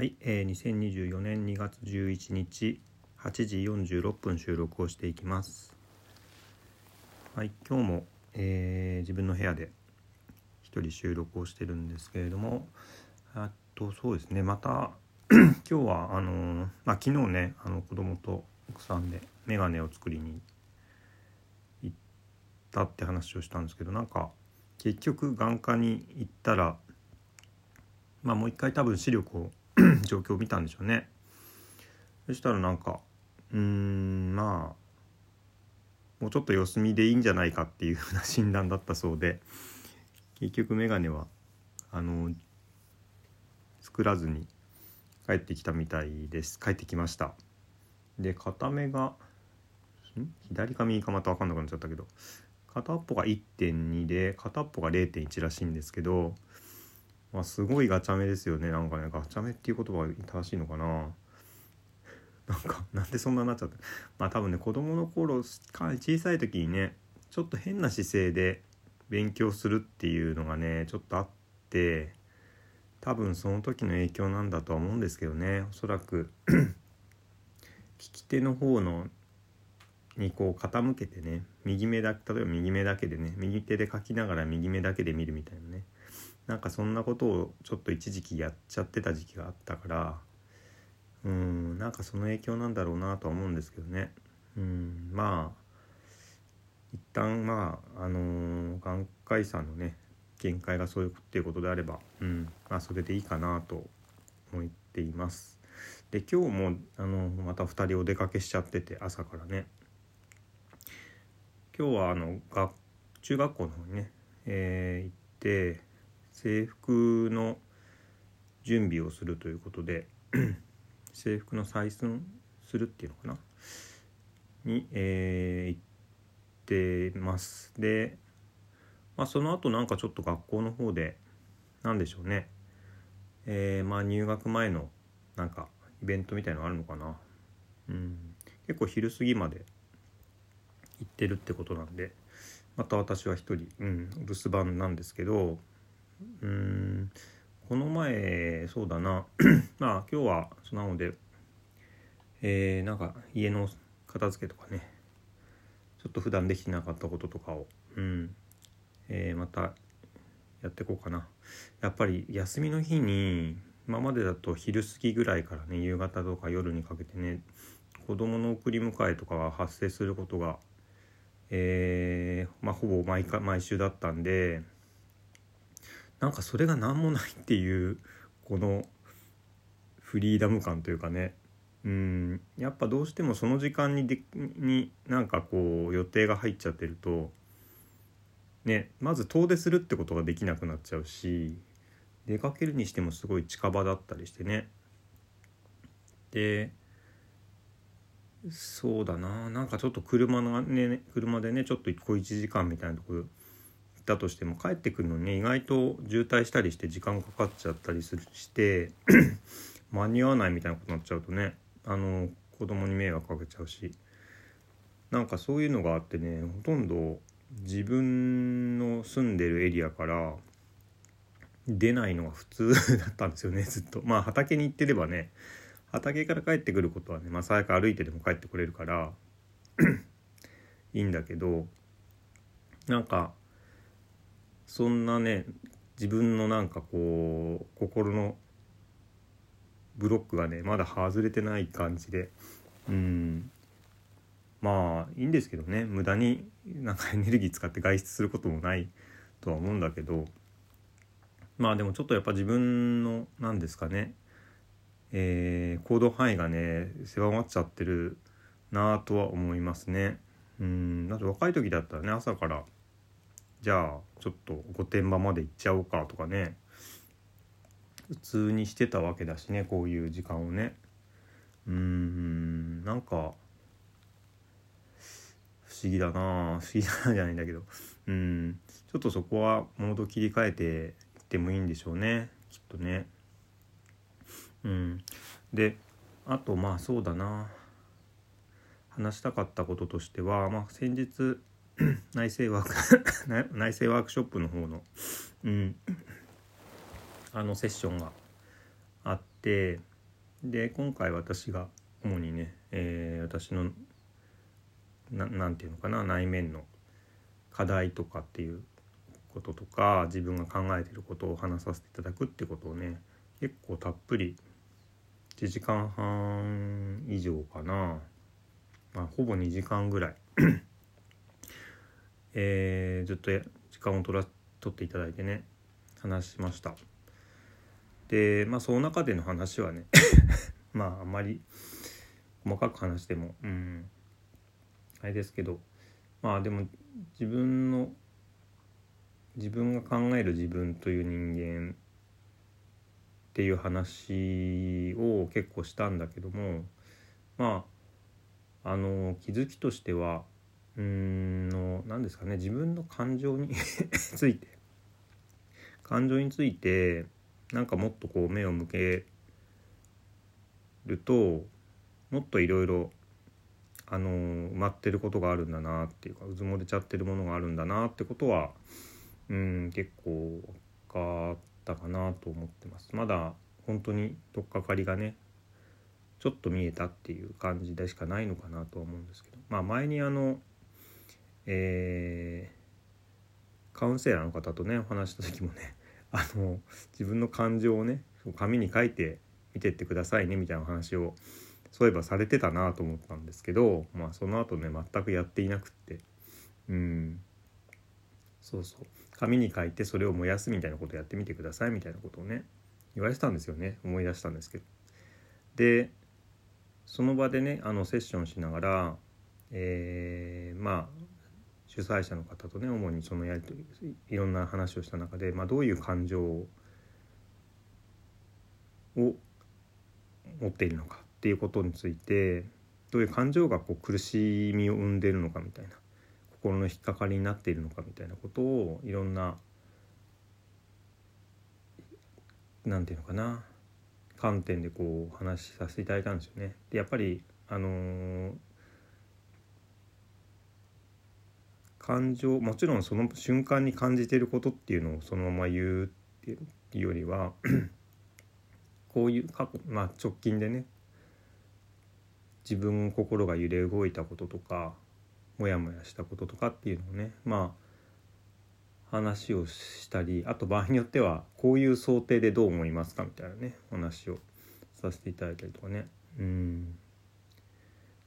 はい、えー、2024年2月11日8時46分収録をしていきます。はい、今日も、えー自分の部屋で一人収録をしてるんですけれども、あとそうですね、また 今日はあのーまあ昨日ね、あの子供と奥さんでメガネを作りに行ったって話をしたんですけど、なんか結局眼科に行ったら。まあもう一回多分視力を状況を見たんでしょうね。そしたらなんかうんまあもうちょっと様子見でいいんじゃないかっていうふうな診断だったそうで結局眼鏡はあの作らずに帰ってきたみたいです。帰ってきました。で片目が左か右かまた分かんなくなっちゃったけど片っぽが1.2で片っぽが0.1らしいんですけどまあ、すごいガチャ目ですよね。なんかねガチャ目っていう言葉が正しいのかな。なんかなんでそんなになっちゃった？まあ多分ね子供の頃かなり小さい時にねちょっと変な姿勢で勉強するっていうのがねちょっとあって多分その時の影響なんだとは思うんですけどね。おそらく 利き手の方のにこう傾けてね右目だ例えば右目だけでね右手で書きながら右目だけで見るみたいなね。なんかそんなことをちょっと一時期やっちゃってた時期があったからうんなんかその影響なんだろうなとは思うんですけどね。うんまあ一旦まああのー眼科医さんのね限界がそういうっていうことであればうんまあそれでいいかなと思っています。で今日もあのまた2人お出かけしちゃってて朝からね。今日はあの学中学校の方にね、えー行って制服の準備をするということで 制服の採寸するっていうのかな？に、えー行ってます。で、まあ、その後なんかちょっと学校の方で何でしょうね、えーまあ入学前のなんかイベントみたいのあるのかな、うん、結構昼過ぎまで行ってるってことなんでまた私は一人、うん、留守番なんですけどうん。この前そうだな。まあ今日はそなのでえー、なんか家の片付けとかねちょっと普段できてなかったこととかをうん。えー、またやっていこうかな。やっぱり休みの日に今までだと昼過ぎぐらいからね夕方とか夜にかけてね子供の送り迎えとかが発生することがえーまあ、ほぼ毎回毎週だったんでなんかそれが何もないっていうこのフリーダム感というかね。うん。やっぱどうしてもその時間にでになんかこう予定が入っちゃってるとねまず遠出するってことができなくなっちゃうし出かけるにしてもすごい近場だったりしてね。でそうだな。なんかちょっと車のね車でねちょっと小1時間みたいなところたとしても帰ってくるのに意外と渋滞したりして時間かかっちゃったりするして 間に合わないみたいなことになっちゃうとねあの子供に迷惑かけちゃうし。なんかそういうのがあってねほとんど自分の住んでるエリアから出ないのが普通だったんですよねずっと。まあ畑に行ってればね畑から帰ってくることはねまあ最悪歩いてでも帰ってこれるから いいんだけどなんかそんなね自分のなんかこう心のブロックがねまだ外れてない感じで。うん。まあいいんですけどね。無駄になんかエネルギー使って外出することもないとは思うんだけど。まあでもちょっとやっぱ自分の何ですかね。えー行動範囲がね狭まっちゃってるなとは思いますね。うん。だって若い時だったらね朝からじゃあちょっと御殿場まで行っちゃおうかとかね。普通にしてたわけだしねこういう時間をね。うーんなんか不思議だな。不思議だなじゃないんだけど。うんちょっとそこはモード切り替えていってもいいんでしょうね。きっとね。うん、であとまあそうだな。話したかったこととしては、まあ、先日 内政ワーク 内政ワークショップの方の、うん、あのセッションがあってで今回私が主にね、えー、私のななんていうのかな内面の課題とかっていうこととか自分が考えてることを話させていただくってことをね結構たっぷり1時間半以上かな、まあ、ほぼ2時間ぐらい。えー、ずっと時間を取ら取っていただいてね話しました。でまあその中での話はね まああんまり細かく話してもうんあれですけどまあでも自分の自分が考える自分という人間っていう話を結構したんだけどもまああの気づきとしてはうんの何ですかね。自分の感情に ついて感情についてなんかもっとこう目を向けるともっといろいろあの埋まってることがあるんだなっていうかうずもれちゃってるものがあるんだなってことはうん結構分かったかなと思ってます。まだ本当に取っかかりがねちょっと見えたっていう感じでしかないのかなとは思うんですけど。まあ前にあのえー、カウンセラーの方とねお話した時もね あの自分の感情をね紙に書いて見てってくださいねみたいな話をそういえばされてたなと思ったんですけどまあその後ね全くやっていなくって。うん。そうそう。紙に書いてそれを燃やすみたいなことやってみてくださいみたいなことをね言われてたんですよね。思い出したんですけど。でその場でねあのセッションしながら、えー、まあ主催者の方とね主にそのやりとりいろんな話をした中で、まあ、どういう感情を持っているのかっていうことについてどういう感情がこう苦しみを生んでいるのかみたいな心の引っかかりになっているのかみたいなことをいろんななんていうのかな観点でこう話しさせていただいたんですよね。でやっぱりあのー感情もちろんその瞬間に感じていることっていうのをそのまま言うっていうよりは こういう過去、まあ、直近でね自分心が揺れ動いたこととかモヤモヤしたこととかっていうのをねまあ話をしたりあと場合によってはこういう想定でどう思いますかみたいなね話をさせていただいたりとかね。うん。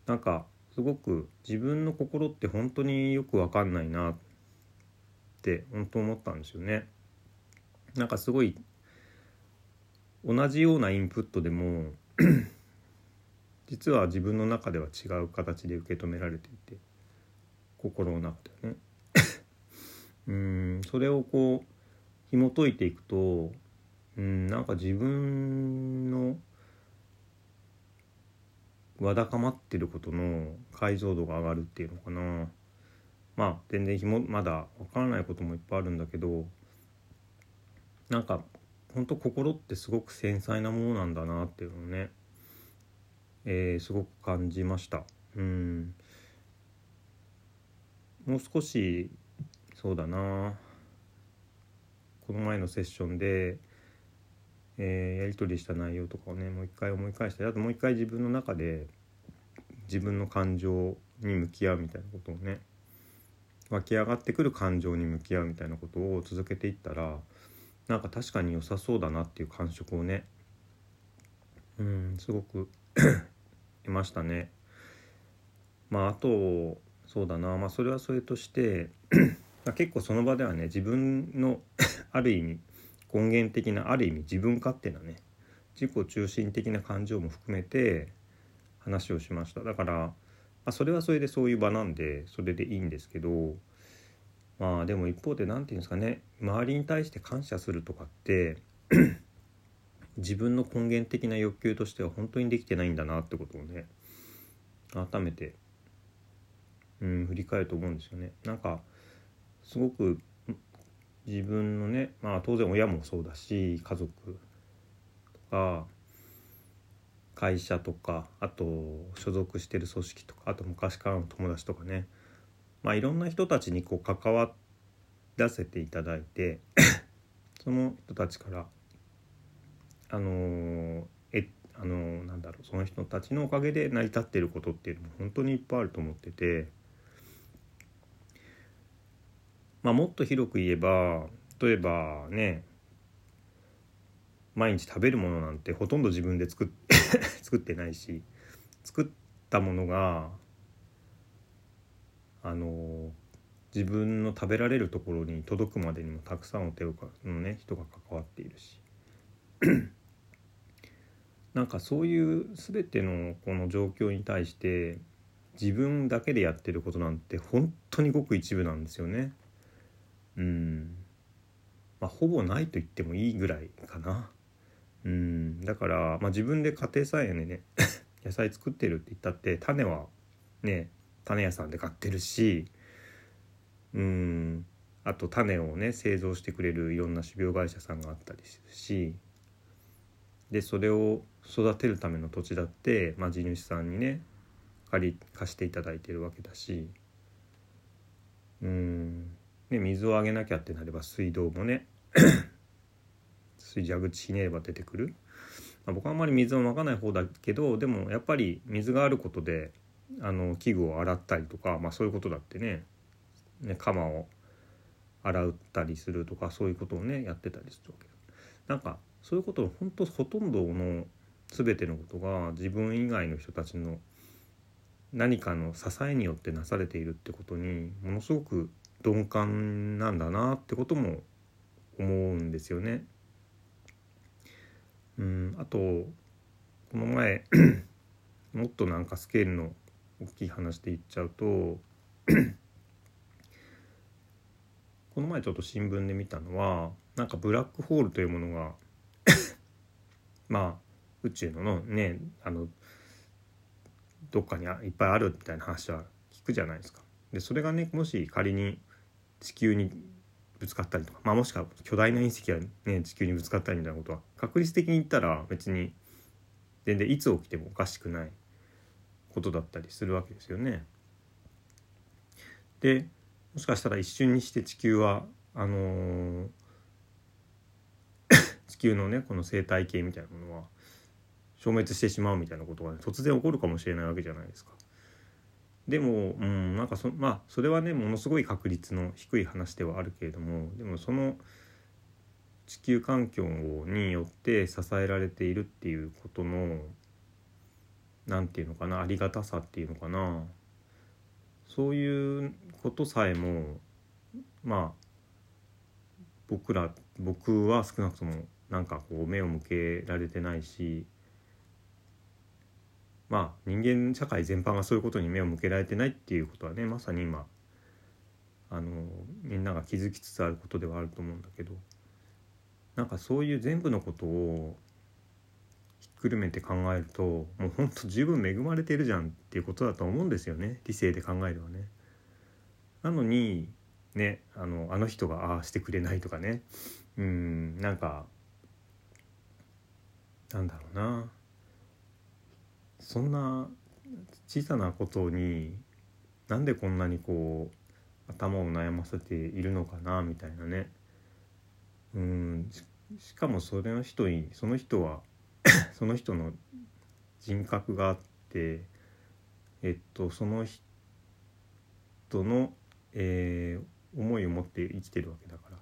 なんかすごく自分の心って本当によく分かんないなって本当思ったんですよね。なんかすごい同じようなインプットでも実は自分の中では違う形で受け止められていて心の中でね うんそれをこう紐解いていくとうんなんか自分のわだかまってることの解像度が上がるっていうのかな。まあ全然ひもまだ分からないこともいっぱいあるんだけどなんか本当心ってすごく繊細なものなんだなっていうのをね、えー、すごく感じました。うん。もう少しそうだな。この前のセッションでえー、やり取りした内容とかをねもう一回思い返したりあともう一回自分の中で自分の感情に向き合うみたいなことをね湧き上がってくる感情に向き合うみたいなことを続けていったらなんか確かに良さそうだなっていう感触をねうんすごく 得ましたね。まああとそうだなまあそれはそれとして結構その場ではね自分の ある意味根源的なある意味自分勝手なね自己中心的な感情も含めて話をしましただから、まあ、それはそれでそういう場なんでそれでいいんですけどまあでも一方で何て言うんですかね周りに対して感謝するとかって 自分の根源的な欲求としては本当にできてないんだなってことをね改めて、うん、振り返ると思うんですよね。なんかすごく自分のねまあ当然親もそうだし家族とか会社とかあと所属してる組織とかあと昔からの友達とかね。まあいろんな人たちにこう関わらせていただいて その人たちからあのえあのなんだろうその人たちのおかげで成り立っていることっていうのも本当にいっぱいあると思ってて、まあ、もっと広く言えば例えばね毎日食べるものなんてほとんど自分で作って 作ってないし作ったものがあの自分の食べられるところに届くまでにもたくさんお手をかのね人が関わっているし なんかそういう全てのこの状況に対して自分だけでやってることなんて本当にごく一部なんですよね。うんまあ、ほぼないと言ってもいいぐらいかな。うん。だから、まあ、自分で家庭菜園でね 野菜作ってるって言ったって種はね種屋さんで買ってるしうん。あと種をね製造してくれるいろんな種苗会社さんがあったりするしでそれを育てるための土地だって、まあ、地主さんにね借り貸していただいてるわけだしうん。ね水をあげなきゃってなれば水道もね水蛇口ひねれば出てくる、まあ、僕はあんまり水をまかない方だけどでもやっぱり水があることであの器具を洗ったりとか、まあ、そういうことだってねね釜を洗ったりするとかそういうことをねやってたりするわけなんかそういうことを本当ほとんどの全てのことが自分以外の人たちの何かの支えによってなされているってことにものすごく鈍感なんだなってことも思うんですよね。うんあとこの前 もっとなんかスケールの大きい話で言っちゃうと この前ちょっと新聞で見たのはなんかブラックホールというものが まあ宇宙ののねあのどっかにいっぱいあるみたいな話は聞くじゃないですか。でそれがねもし仮に地球にぶつかったりとか、まあ、もしくは巨大な隕石が、ね、地球にぶつかったりみたいなことは確率的に言ったら別に全然いつ起きてもおかしくないことだったりするわけですよね。でもしかしたら一瞬にして地球はあのー、地球のねこの生態系みたいなものは消滅してしまうみたいなことが、ね、突然起こるかもしれないわけじゃないですか。でも、うん、なんかそまあそれはねものすごい確率の低い話ではあるけれどもでもその地球環境によって支えられているっていうことの何て言うのかなありがたさっていうのかな。そういうことさえもまあ僕ら僕は少なくともなんかこう目を向けられてないしまあ人間社会全般がそういうことに目を向けられてないっていうことはねまさに今あのみんなが気づきつつあることではあると思うんだけどなんかそういう全部のことをひっくるめて考えるともうほんと十分恵まれてるじゃんっていうことだと思うんですよね理性で考えればね。なのにねあのあの人がああしてくれないとかねうんなんかなんだろうなそんな小さなことになんでこんなにこう頭を悩ませているのかなみたいなね。うんしかもそれの人にその人は その人の人格があってえっとその人の、えー、思いを持って生きてるわけだから。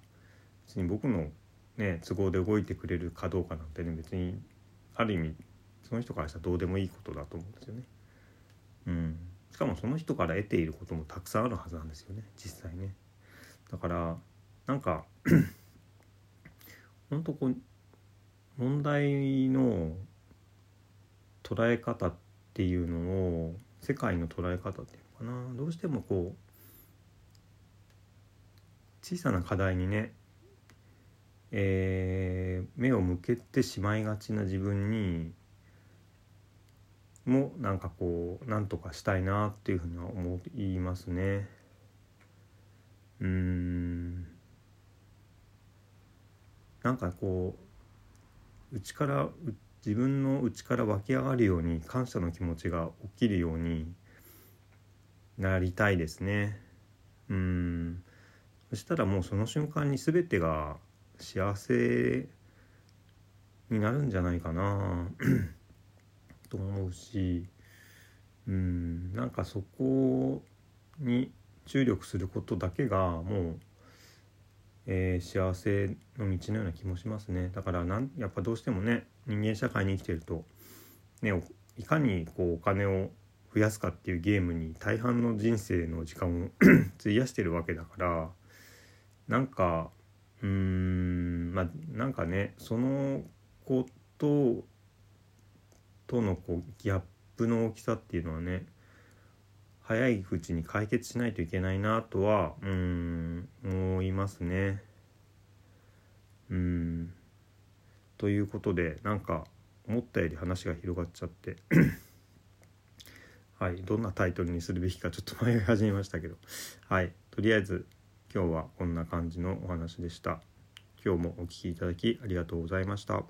別に僕の、ね、都合で動いてくれるかどうかなんてね別にある意味その人からしたらどうでもいいことだと思うんですよね。うん、しかもその人から得ていることもたくさんあるはずなんですよね実際ね。だからなんか 本当こう問題の捉え方っていうのを世界の捉え方っていうのかなどうしてもこう小さな課題にね、えー、目を向けてしまいがちな自分にもなんかこうなんとかしたいなっていうふうには思いますね。うんなんかこう内から自分の内から湧き上がるように感謝の気持ちが起きるようになりたいですね。うんそしたらもうその瞬間に全てが幸せになるんじゃないかな。と思うしうんなんかそこに注力することだけがもう、えー、幸せの道のような気もしますね。だからなんやっぱどうしてもね人間社会に生きてると、ね、いかにこうお金を増やすかっていうゲームに大半の人生の時間を 費やしてるわけだからなんかうーんまあなんかねそのこととのこうギャップの大きさっていうのはね早いうちに解決しないといけないなとはうん思いますね。うんということでなんか思ったより話が広がっちゃって はいどんなタイトルにするべきかちょっと迷い始めましたけどはいとりあえず今日はこんな感じのお話でした。今日もお聴きいただきありがとうございました。